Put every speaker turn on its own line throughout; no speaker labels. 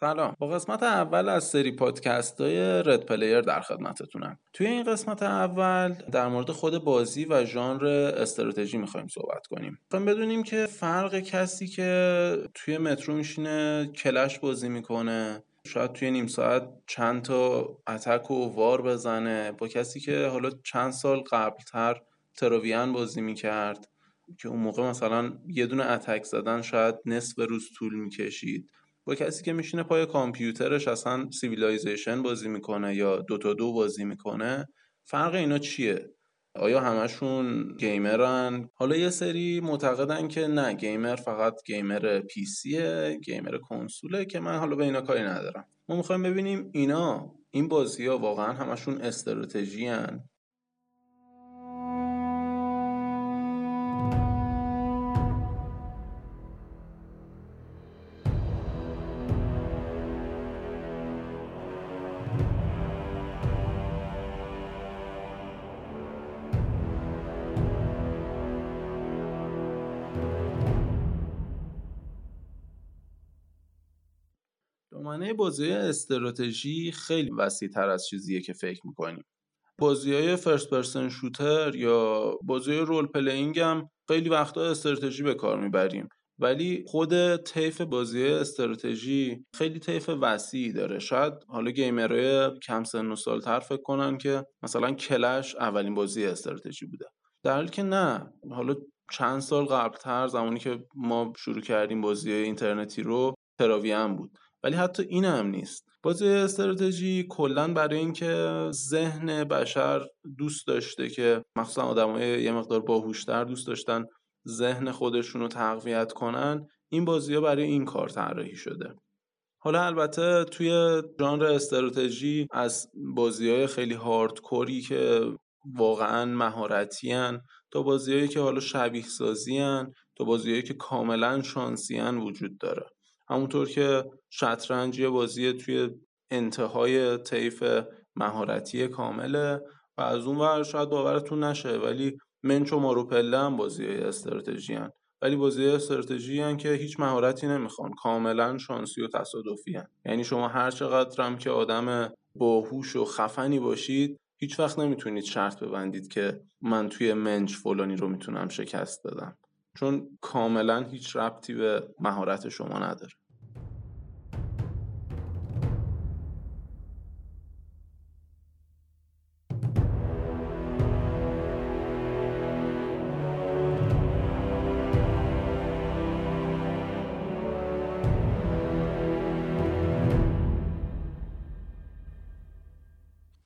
سلام. با قسمت اول از سری پادکست های Red Player در خدمتتونم. توی این قسمت اول در مورد خود بازی و ژانر استراتژی می‌خوایم صحبت کنیم. می‌خوایم بدونیم که فرق کسی که توی مترو میشینه Clash بازی می‌کنه شاید توی نیم ساعت چند تا attack و war بزنه با کسی که حالا چند سال قبلتر Travian بازی می‌کرد که اون موقع مثلا یه دونه attack زدن شاید نصف روز طول می‌کشید. با کسی که میشینه پای کامپیوترش اصلا Civilization بازی می‌کنه یا Dota دو بازی می‌کنه فرق اینا چیه؟ آیا همشون gamer ن؟ حالا یه سری معتقدن که نه gamer فقط gamer PC ه gamer کنسوله که من حالا به اینا کاری ندارم. ما می‌خوایم ببینیم اینا این بازی ها واقعا همشون استراتژی دامنه بازی استراتژی خیلی وسیع تر از چیزیه که فکر می‌کنیم. بازی های first person shooter یا بازی role playing هم خیلی وقتا استراتژی به کار می‌بریم. ولی خود طیف بازی استراتژی خیلی طیف وسیعی داره. شاید حالا gamer های کم سن و سالتر فکر کنن که مثلا کلش اولین بازی استراتژی بوده. در حالی که نه. حالا چند سال قبلتر زمانی که ما شروع کردیم بازی اینترنتی رو تراویان بود. ولی حتی این هم نیست بازی استراتژی کلا برای اینکه ذهن بشر دوست داشته که مخصوصا آدمای یه مقدار باهوشتر دوست داشتن ذهن خودشون رو تقویت کنن این بازی ها برای این کار طراحی شده. حالا البته توی ژانر استراتژی از بازی های خیلی هاردکوری که واقعا مهارتی تا بازیهایی که حالا شبیه سازی تا بازیهایی که کاملا شانسی وجود داره. همونطور که شطرنج یه بازی توی انتهای طیف مهارتی کامله و از اون ور شاید باورتون نشه ولی منچ و ماروپله هم بازی استراتژی. ولی بازی استراتژی که هیچ مهارتی نمی‌خوان کاملا شانسی و تصادفی هن. یعنی شما هر چقدر هم که آدم باهوش و خفنی باشید هیچ وقت نمی‌تونید شرط ببندید که من توی منچ فلانی رو می‌تونم شکست بدم چون کاملا هیچ ربطی به مهارت شما نداره.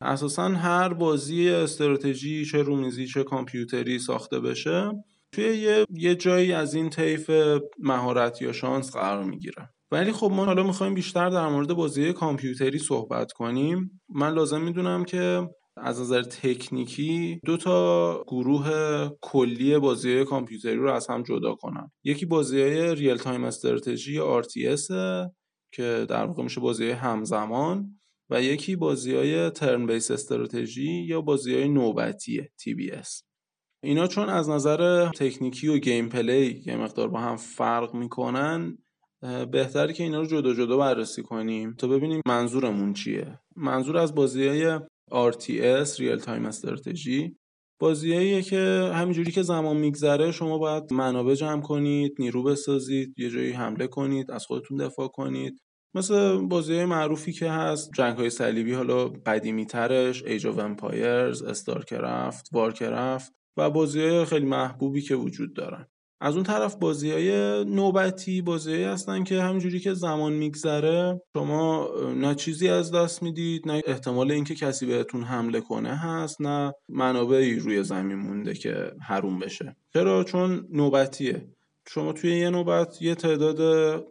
اساسا هر بازی استراتژی چه رومیزی چه کامپیوتری ساخته بشه توی یه, یه جایی از این طیف مهارت یا شانس قرار می‌گیره. ولی خب ما حالا می‌خوایم بیشتر در مورد بازی کامپیوتری صحبت کنیم. من لازم می‌دونم که از نظر تکنیکی دو تا گروه کلی بازی کامپیوتری رو از هم جدا کنم یکی بازی های real time strategy RTS که در واقع میشه بازی همزمان و یکی بازی های turn based strategy یا بازی های نوبتی TBS اینا چون از نظر تکنیکی و gameplay یه مقدار با هم فرق می‌کنن بهتره که اینا رو جدا جدا بررسی کنیم. تا ببینیم منظورمون چیه. منظور از بازی های RTS real time strategy. بازیاییه که همینجوری که زمان میگذره شما باید منابع جمع کنید نیرو بسازید یه جایی حمله کنید از خودتون دفاع کنید. مثل بازی معروفی که هست جنگ های صلیبی حالا قدیمی ترش ایج of امپایرز استارکرافت وارکرافت و بازی های خیلی محبوبی که وجود دارن. از اون طرف بازی های نوبتی بازی هستن که همینجوری که زمان میگذره شما نه چیزی از دست می‌دید نه احتمال اینکه کسی بهتون حمله کنه هست نه منابعی روی زمین مونده که حروم بشه. چرا؟ چون نوبتیه. شما توی یه نوبت یه تعداد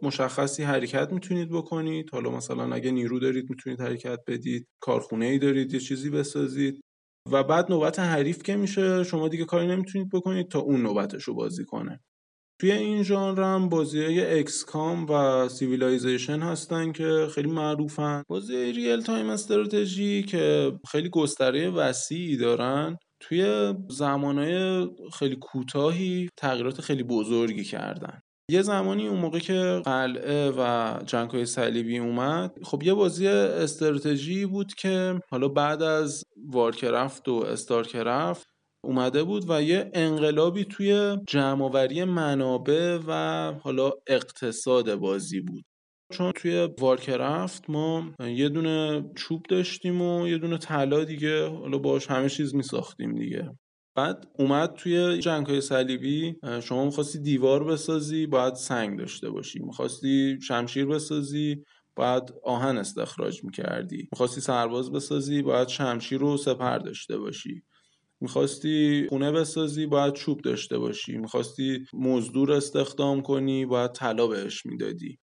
مشخصی حرکت می‌تونید بکنید. حالا مثلا اگه نیرو دارید می‌تونید حرکت بدید. کارخونه ای دارید یه چیزی بسازید. و بعد نوبت حریف که میشه شما دیگه کاری نمی‌تونید بکنید تا اون نوبتش رو بازی کنه. توی این ژانر هم بازی های اکسکام و سیویلایزیشن هستن که خیلی معروفن. بازی real time استراتژی که خیلی گستره وسیعی دارن توی زمانهای خیلی کوتاهی تغییرات خیلی بزرگی کردن. یه زمانی اون موقع که قلعه و جنگهای صلیبی اومد خب یه بازی استراتژی بود که حالا بعد از وارکرفت و استارکرفت اومده بود و یه انقلابی توی جمعآوری منابع و حالا اقتصاد بازی بود. چون توی وارکرفت ما یه دونه چوب داشتیم و یه دونه طلا دیگه حالا باش همه چیز میساختیم دیگه. بعد اومد توی جنگ های صلیبی شما می‌خواستی دیوار بسازی باید سنگ داشته باشی. می‌خواستی شمشیر بسازی باید آهن استخراج می‌کردی. می‌خواستی سرباز بسازی باید شمشیر رو سپر داشته باشی. می‌خواستی خونه بسازی باید چوب داشته باشی. می‌خواستی مزدور استخدام کنی باید طلا بهش می‌دادی.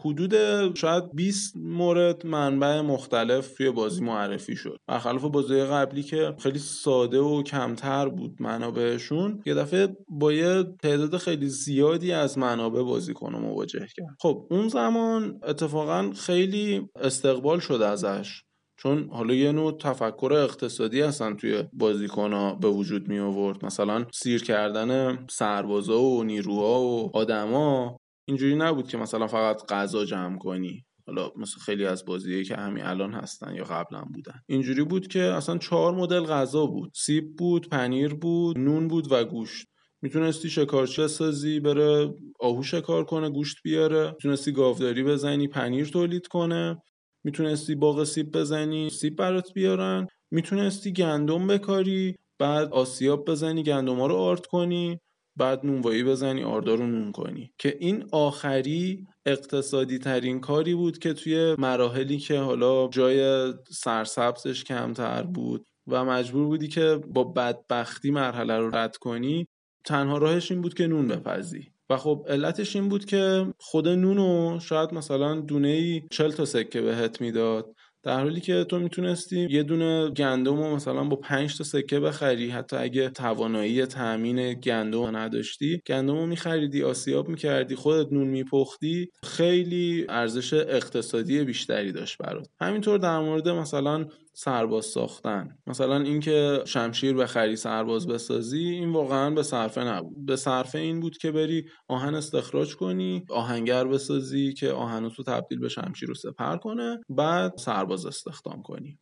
حدود شاید 20 مورد منبع مختلف توی بازی معرفی شد. برخلاف بازی قبلی که خیلی ساده و کمتر بود منابعشون یه دفعه با یه تعداد خیلی زیادی از منابع بازیکن مواجه کرد. خب اون زمان اتفاقا خیلی استقبال شد ازش چون حالا یه نوع تفکر اقتصادی هستن توی بازیکن ها به وجود می آورد مثلا سیر کردن سربازا و نیروها و آدما اینجوری نبود که مثلا فقط غذا جمع کنی. حالا مثل خیلی از بازیه که همین الان هستن یا قبلا بودن. اینجوری بود که اصلا چهار مدل غذا بود. سیب بود پنیر بود نون بود و گوشت. می‌تونستی شکارچی سازی بره آهو شکار کنه گوشت بیاره. می‌تونستی گاوداری بزنی پنیر تولید کنه. می‌تونستی باغ سیب بزنی سیب برات بیارن. می‌تونستی گندم بکاری بعد آسیاب بزنی گندم ها رو آرد کنی. بعد نونوایی بزنی آردار رو نون کنی. که این آخری اقتصادی ترین کاری بود که توی مراحلی که حالا جای سرسبزش کمتر بود و مجبور بودی که با بدبختی مرحله رو رد کنی تنها راهش این بود که نون بپزی. و خب علتش این بود که خود نونو شاید مثلا دونه ای تا سکه بهت می‌داد. در حالی که تو می‌تونستی یه دونه گندم رو مثلا با 5 تا سکه بخری حتی اگه توانایی تامین گندم نداشتی گندم رو میخریدی آسیاب می‌کردی خودت نون میپختی خیلی ارزش اقتصادی بیشتری داشت برات. همینطور در مورد مثلا سرباز ساختن. مثلا اینکه شمشیر بخری سرباز بسازی این واقعا به صرفه نبود. به صرفه این بود که بری آهن استخراج کنی آهنگر بسازی که آهن تو تبدیل به شمشیر رو سپر کنه بعد سرباز استخدام کنی.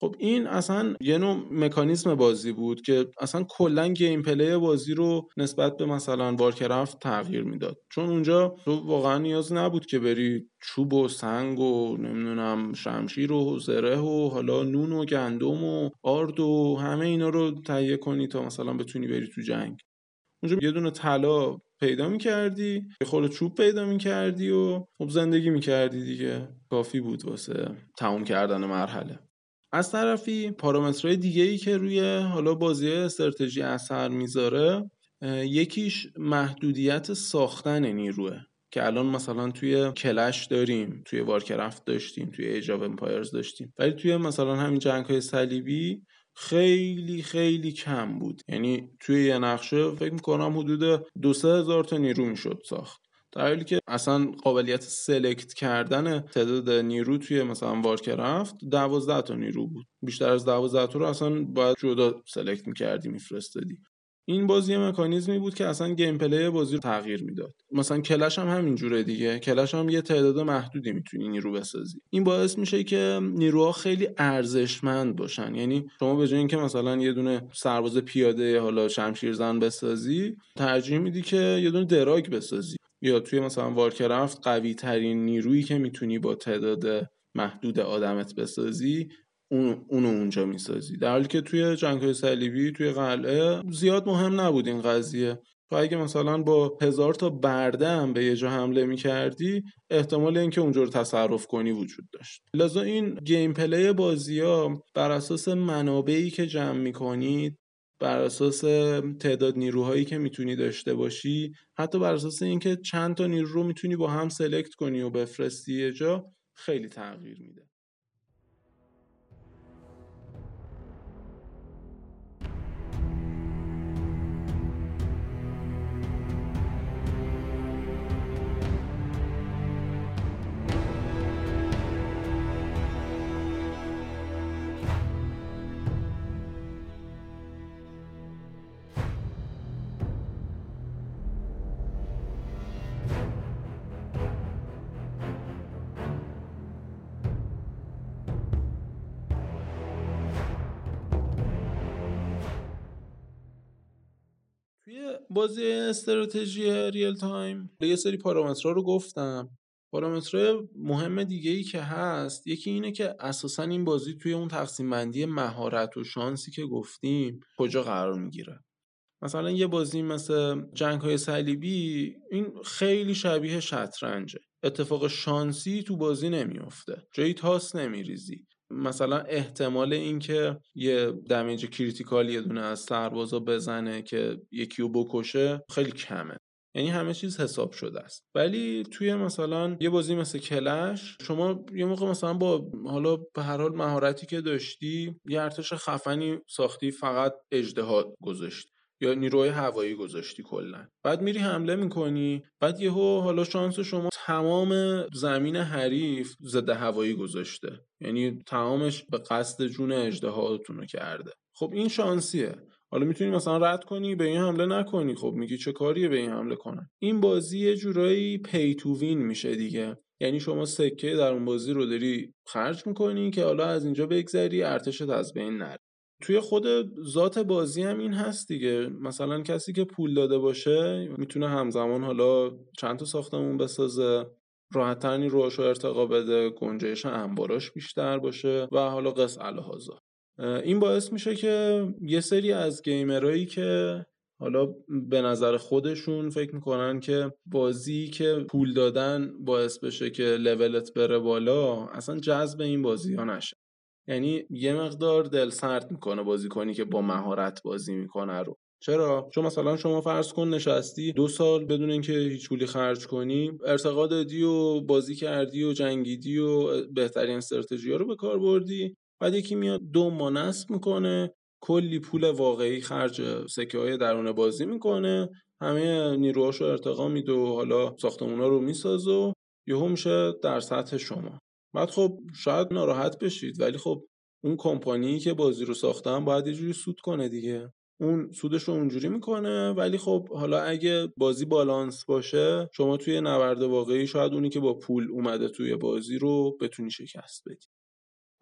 خب این اصلا یه نوع مکانیزم بازی بود که اصلا کلا gameplay بازی رو نسبت به مثلا وارکرافت تغییر می‌داد. چون اونجا تو واقعا نیاز نبود که بری چوب و سنگ و نمی‌دونم شمشیر و زره و حالا نون و گندم و آرد و همه اینا رو تهیه کنی تا مثلا بتونی بری تو جنگ. اونجا یه دونه طلا پیدا می‌کردی یه خورده چوب پیدا می‌کردی و خب زندگی می‌کردی دیگه. کافی بود واسه تموم کردن مرحله. از طرفی پارامترهای دیگه ای که روی حالا بازی استراتژی اثر می‌ذاره یکیش محدودیت ساختن نیروه که الان مثلا توی کلش داریم توی وارکرافت داشتیم توی ایج امپایرز داشتیم. ولی توی مثلا همین جنگ های صلیبی خیلی خیلی کم بود. یعنی توی یه نقشه فکر می‌کنم حدود دو سه هزار تا نیرو می‌شد ساخت. در حالی که اصلا قابلیت select کردن تعداد نیرو توی مثلا وارکرافت دوازده تا نیرو بود. بیشتر از دوازده تا رو اصلا باید جدا select می‌کردی میفرستادی. این بازی مکانیزمی بود که اصلا gameplay بازی رو تغییر می‌داد. مثلا کلش هم همین جوره دیگه. کلش هم یه تعداد محدودی می‌تونی نیرو بسازی. این باعث میشه که نیروها خیلی ارزشمند باشن. یعنی شما به جای اینکه مثلا یه دونه سرباز پیاده حالا شمشیرزن بسازی ترجیح میدی که یه دونه dragon بسازی. یا توی مثلا وارکرافت قوی ترین نیرویی که می‌تونی با تعداد محدود آدمت بسازی اون اونو اونجا می‌سازی. در حالی که توی جنگ های صلیبی توی قلعه زیاد مهم نبود این قضیه. تو اگه مثلا با هزار تا برده هم به یه جا حمله می‌کردی احتمال اینکه اونجا رو تصرف کنی وجود داشت. لذا این گیم پلی بازی ها بر اساس منابعی که جمع می‌کنید بر اساس تعداد نیروهایی که می‌تونی داشته باشی حتی بر اساس اینکه چند تا نیرو رو می‌تونی با هم سلکت کنی و بفرستی یه جا خیلی تغییر میده. بازی استراتژی real time یه سری پارامترها رو گفتم. پارامتر مهم دیگه ای که هست یکی اینه که اساسا این بازی توی اون تقسیم بندی مهارت و شانسی که گفتیم کجا قرار می‌گیره. مثلا یه بازی مثل جنگ های صلیبی این خیلی شبیه شطرنجه. اتفاق شانسی تو بازی نمیافته. جایی تاس نمیریزی. مثلا احتمال اینکه یه damage critical یه دونه از سربازا بزنه که یکی رو بکشه خیلی کمه. یعنی همه چیز حساب شده است. ولی توی مثلا یه بازی مثل کلش شما یه موقع مثلا با حالا به هر حال مهارتی که داشتی یه ارتش خفنی ساختی فقط اجدها گذاشتی. یا نیروی هوایی گذاشتی کلا. بعد میری حمله می‌کنی بعد یهو حالا شانس شما تمام زمین حریف ضد هوایی گذاشته. یعنی تمامش به قصد جون اجدهاتون رو کرده. خب این شانسیه. حالا می‌تونی مثلا رد کنی به این حمله نکنی. خب میگی چه کاریه به این حمله کنن؟ این بازی یه جورایی پی میشه دیگه. یعنی شما سکه در اون بازی رو داری خرج می‌کنی که حالا از اینجا بگذری ارتشت از بین نره. توی خود ذات بازی هم این هست دیگه. مثلا کسی که پول داده باشه می‌تونه همزمان حالا چند تا ساختمون بسازه راحتترنی روش ارتقا بده گنجایش انباراش بیشتر باشه و حالا قص الهازا. این باعث میشه که یه سری از گیمرایی که حالا به نظر خودشون فکر می‌کنن که بازی که پول دادن باعث بشه که لولت بره بالا اصلا جذب این بازی ها نشه. یعنی یه مقدار دل سرد می‌کنه بازی کنی که با مهارت بازی می‌کنه رو. چرا؟ چون مثلا شما فرض کن نشستی دو سال بدون اینکه هیچ پولی خرج کنی ارتقا دادی و بازی کردی و جنگیدی و بهترین استراتژی رو به کار بردی. بعد یکی میاد دو ما نصب می‌کنه کلی پول واقعی خرج سکه های درون بازی می‌کنه. همه نیروهاشو ارتقا میده و حالا ساختمونا رو می‌سازه و یهو میشه در سطح شما. بعد خب شاید ناراحت بشید ولی خب اون کمپانی که بازی رو ساختن باید یه جوری سود کنه دیگه. اون سودش رو اونجوری می‌کنه ولی خب حالا اگه بازی بالانس باشه شما توی نبرد واقعی شاید اونی که با پول اومده توی بازی رو بتونی شکست بدی.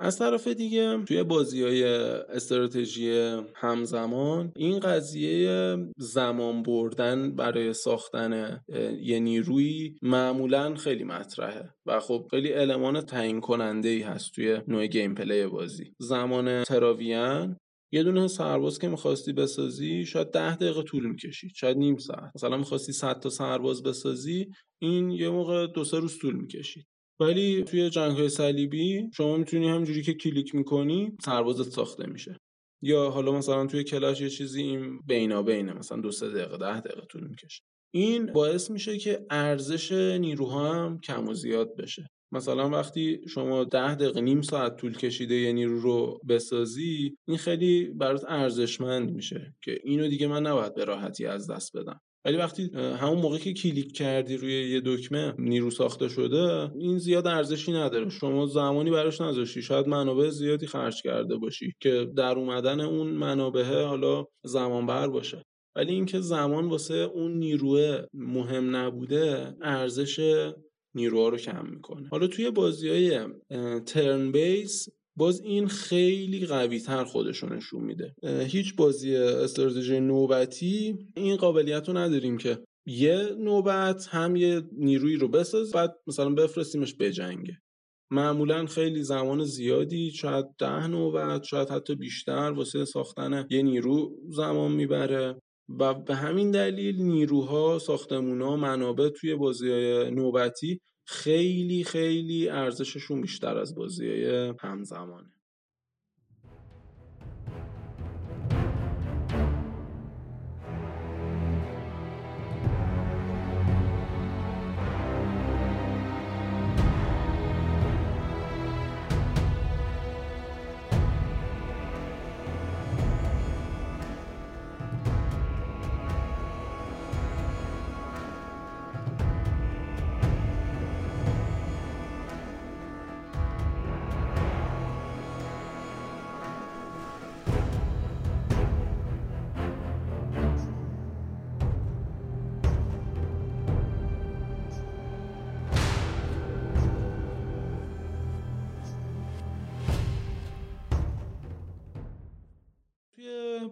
از طرف دیگه توی بازی های استراتژی همزمان این قضیه زمان بردن برای ساختن یه نیروی معمولا خیلی مطرحه و خب خیلی المان تعیین کننده ای هست توی نوع گیم پلی بازی. زمان تراویان یه دونه سرباز که می‌خواستی بسازی شاید ده دقیقه طول می‌کشید شاید نیم ساعت. مثلا می‌خواستی 100 تا سرباز بسازی این یه موقع دو سه روز طول می‌کشید. ولی توی جنگ های صلیبی شما می‌تونی همجوری که کلیک می‌کنی سربازت ساخته میشه. یا حالا مثلا توی کلاش یه چیزی این بینا بینه مثلا دو سه دقیقه ده دقیقه طول می‌کشه. این باعث میشه که ارزش نیروها هم کم و زیاد بشه. مثلا وقتی شما ده دقیقه نیم ساعت طول کشیده یه نیرو رو بسازی این خیلی برات ارزشمند میشه که اینو دیگه من نباید به راحتی از دست بدم. ولی وقتی همون موقع که کلیک کردی روی یه دکمه نیرو ساخته شده این زیاد ارزشی نداره. شما زمانی براش نذاشتی. شاید منابع زیادی خرج کرده باشی که در اومدن اون منابع حالا زمان بر باشه. ولی اینکه زمان واسه اون نیروه مهم نبوده ارزش نیروها رو کم می‌کنه. حالا توی بازی های ترن بیس باز این خیلی قوی تر نشون میده. هیچ بازی استراتژی نوبتی این قابلیت رو نداریم که. یه نوبت هم یه نیروی رو بساز بعد مثلا بفرستیمش بجنگه معمولا خیلی زمان زیادی شاید ده نوبت شاید حتی بیشتر واسه ساختن یه نیرو زمان می‌بره. و به همین دلیل نیروها ساختمونا منابع توی بازی نوبتی خیلی خیلی ارزششون بیشتر از بازی همزمانه.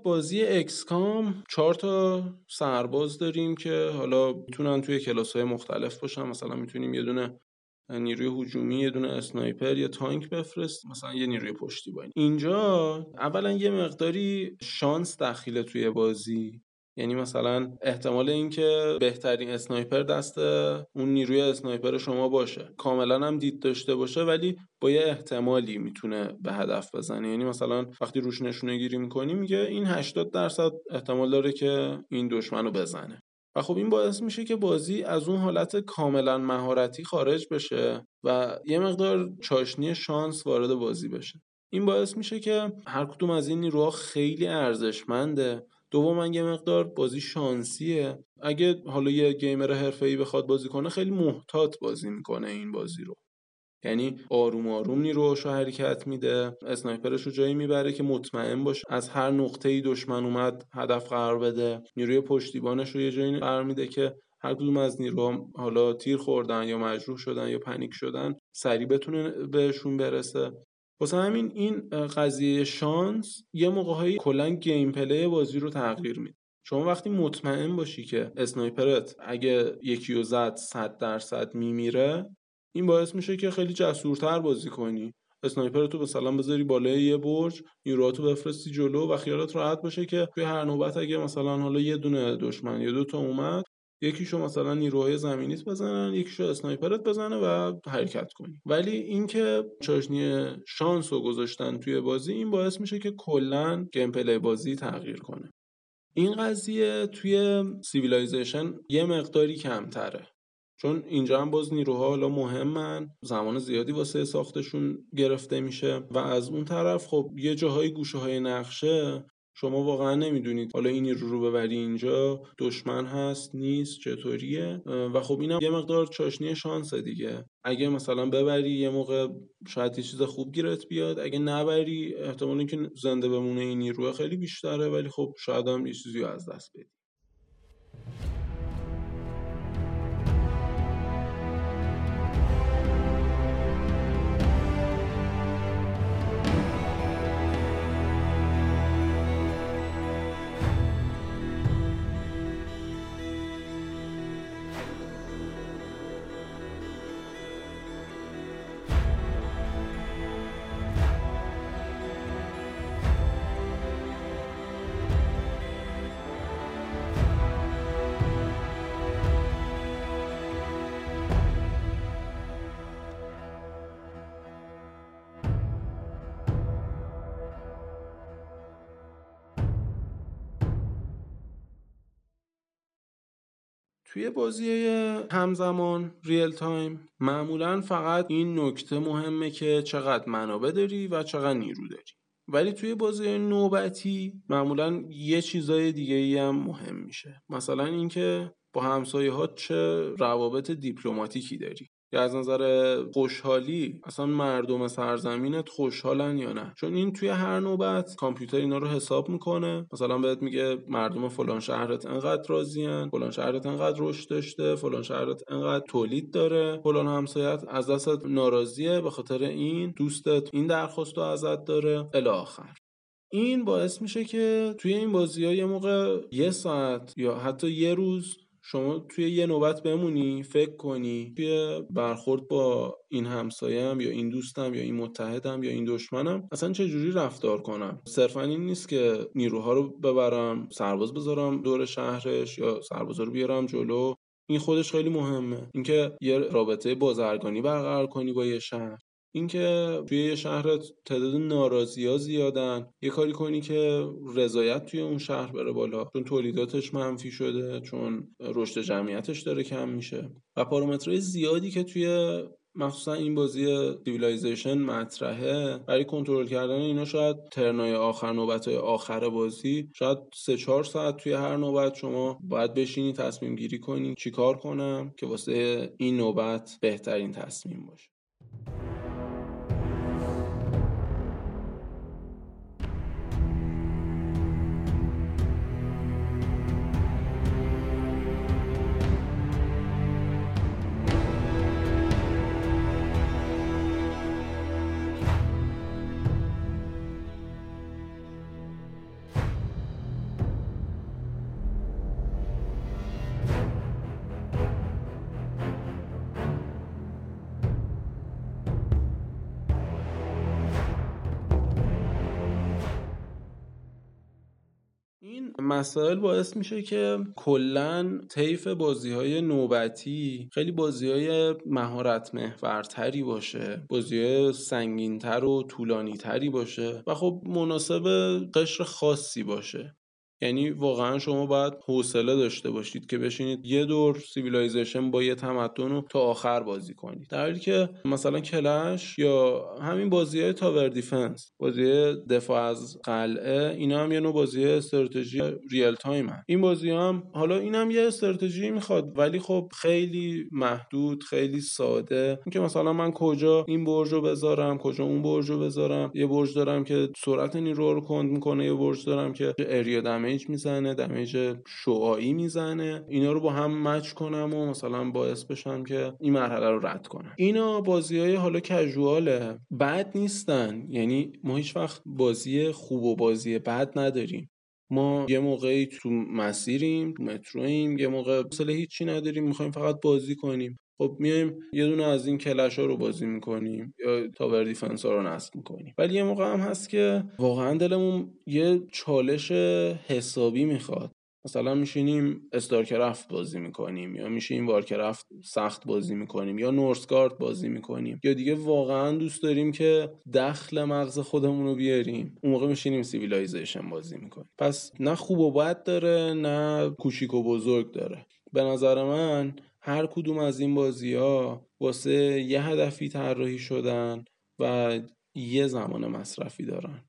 بازی اکسکام چهار تا سرباز داریم که حالا می‌تونن توی کلاس های مختلف باشن. مثلا می‌تونیم یه دونه نیروی هجومی یه دونه sniper یا تانک بفرست. مثلا یه نیروی پشتیبانی. اینجا اولا یه مقداری شانس دخیله توی بازی. یعنی مثلا احتمال اینکه بهترین sniper دست اون نیروی sniper شما باشه. کاملا هم دید داشته باشه ولی با یه احتمالی می‌تونه به هدف بزنه. یعنی مثلا وقتی روش نشونه گیری می‌کنی میگه این 80 درصد احتمال داره که این دشمن رو بزنه. و خب این باعث میشه که بازی از اون حالت کاملا مهارتی خارج بشه و یه مقدار چاشنی شانس وارد بازی بشه. این باعث میشه که هر کدوم از این نیروها خیلی ارزشمنده. دوم یه مقدار بازی شانسیه. اگه حالا یه گیمر حرفه‌ای بخواد بازی کنه خیلی محتاط بازی می‌کنه این بازی رو. یعنی آروم آروم نیروهاشو حرکت میده اسنایپرش رو جایی می‌بره که مطمئن باشه از هر نقطه ای دشمن اومد هدف قرار بده. نیروی پشتیبانش رو یه جایی قرار میده که هر کدوم از نیروها حالا تیر خوردن یا مجروح شدن یا panic شدن سریع بتونه بهشون برسه. واسه همین این قضیه شانس یه موقعهایی کلا gameplay بازی رو تغییر میده. شما وقتی مطمئن باشی که sniper ت اگه یکی رو زد 100 درصد میمیره این باعث میشه که خیلی جسورتر بازی کنی. sniper تو مثلا بذاری بالای یه برج نیروهاتو بفرستی جلو و خیالت راحت باشه که توی هر نوبت اگه مثلا حالا یه دونه دشمن یا دو تا اومد یکیشو مثلا نیروهای زمینیت بزنن یکیشو sniper ت بزنه و حرکت کنی ولی اینکه چاشنی شانس رو گذاشتن توی بازی این باعث میشه که کلا gameplay بازی تغییر کنه. این قضیه توی سیویلایزیشن یه مقداری کمتره. چون اینجا هم باز نیروها حالا مهمن زمان زیادی واسه ساختشون گرفته میشه و از اون طرف خب یه جاهای گوشه های نقشه شما واقعا نمی‌دونید. حالا این رو رو ببری اینجا دشمن هست نیست چطوریه؟ و خب اینم یه مقدار چاشنی شانس دیگه. اگه مثلا ببری یه موقع شاید یه چیز خوب گیرت بیاد. اگه نبری احتمال اینکه زنده بمونه این نیروه خیلی بیشتره ولی خب شاید هم یه چیزی از دست بدی. توی بازی همزمان real time معمولا فقط این نکته مهمه که چقدر منابع داری و چقدر نیرو داری. ولی توی بازی نوبتی معمولا یه چیزای دیگه ای هم مهم میشه. مثلا اینکه با همسایه ها چه روابط دیپلماتیکی داری. یا از نظر خوشحالی اصلا مردم سرزمینت خوشحالن یا نه؟ چون این توی هر نوبت کامپیوتر اینا رو حساب می‌کنه. مثلا بهت میگه مردم فلان شهرت انقدر راضیان فلان شهرت انقدر رشد داشته فلان شهرت انقدر تولید داره فلان همسایت از دستت ناراضیه به خاطر این دوستت این درخواست رو ازت داره. الی آخر. این باعث میشه که توی این بازی ها یه موقع یه ساعت یا حتی یه روز شما توی یه نوبت بمونی فکر کنی توی برخورد با این همسایم یا این دوستم یا این متحدم یا این دشمنم اصلا چه جوری رفتار کنم؟ صرفا این نیست که نیروها رو ببرم سرباز بذارم دور شهرش یا سربازا رو بیارم جلو. این خودش خیلی مهمه. اینکه یه رابطه بازرگانی برقرار کنی با یه شهر. اینکه توی یه شهر تعداد ناراضی ها زیادن یه کاری کنی که رضایت توی اون شهر بره بالا. چون تولیداتش منفی شده چون رشد جمعیتش داره کم میشه. و پارامترهای زیادی که توی مخصوصا این بازی Civilization مطرحه برای کنترل کردن اینا شاید turn ای آخر نوبت های آخر بازی شاید سه چهار ساعت توی هر نوبت. شما باید بشینی تصمیم گیری کنی چیکار کنم که واسه این نوبت بهترین تصمیم باشه. مسائل باعث میشه که کلا طیف بازی های نوبتی خیلی بازی های مهارت محورتری باشه بازی های سنگینتر و طولانی تری باشه و خب مناسب قشر خاصی باشه. یعنی واقعا شما باید حوصله داشته باشید که بشینید یه دور Civilization با یه تمدن رو تا آخر بازی کنید. در حالی که مثلا Clash یا همین بازی های tower defense بازی دفاع از قلعه اینا هم یه نوع بازی استراتژی real time هم. این بازی هم حالا این هم یه استراتژی می‌خواد ولی خب خیلی محدود خیلی ساده. اینکه مثلا من کجا این برج رو بذارم کجا اون برج رو بذارم. یه برج دارم که سرعت نیرو رو کند می‌کنه یه برج دارم که area damage می‌زنه damage شعاعی می‌زنه. اینا رو با هم match کنم و مثلا باعث بشم که این مرحله رو رد کنم. اینا بازی های حالا casual ه بد نیستن. یعنی ما هیچ وقت بازی خوب و بازی بد نداریم. ما یه موقعی تو مسیریم تو مترویم یه موقع مثلا هیچی نداریم. می‌خوایم فقط بازی کنیم. خب میایم یه دونه از این Clash ها رو بازی می‌کنیم یا tower defense ها رو نصب می‌کنیم. ولی یه موقع هم هست که واقعا دلمون یه چالش حسابی می‌خواد. مثلا میشینیم StarCraft بازی می‌کنیم یا میشینیم Warcraft سخت بازی می‌کنیم یا Northgard بازی می‌کنیم. یا دیگه واقعا دوست داریم که دخل مغز خودمون رو بیاریم. اون موقع میشینیم Civilization بازی می‌کنیم. پس نه خوب و بد داره نه کوچیک و بزرگ داره. به نظر من هر کدوم از این بازی ها واسه یه هدفی طراحی شدن و یه زمان مصرفی دارن.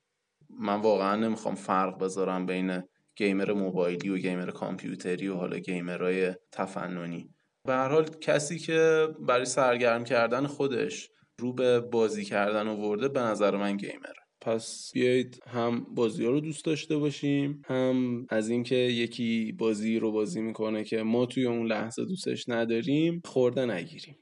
من واقعا نمی‌خوام فرق بذارم بین گیمر موبایلی و گیمر کامپیوتری و حالا گیمرهای تفننی. به هر حال کسی که برای سرگرم کردن خودش رو به بازی کردن ورده به نظر من گیمره.
پس بیایید هم بازی ها رو دوست داشته باشیم هم از اینکه یکی بازی رو بازی می‌کنه که ما توی اون لحظه دوستش نداریم خورده نگیریم.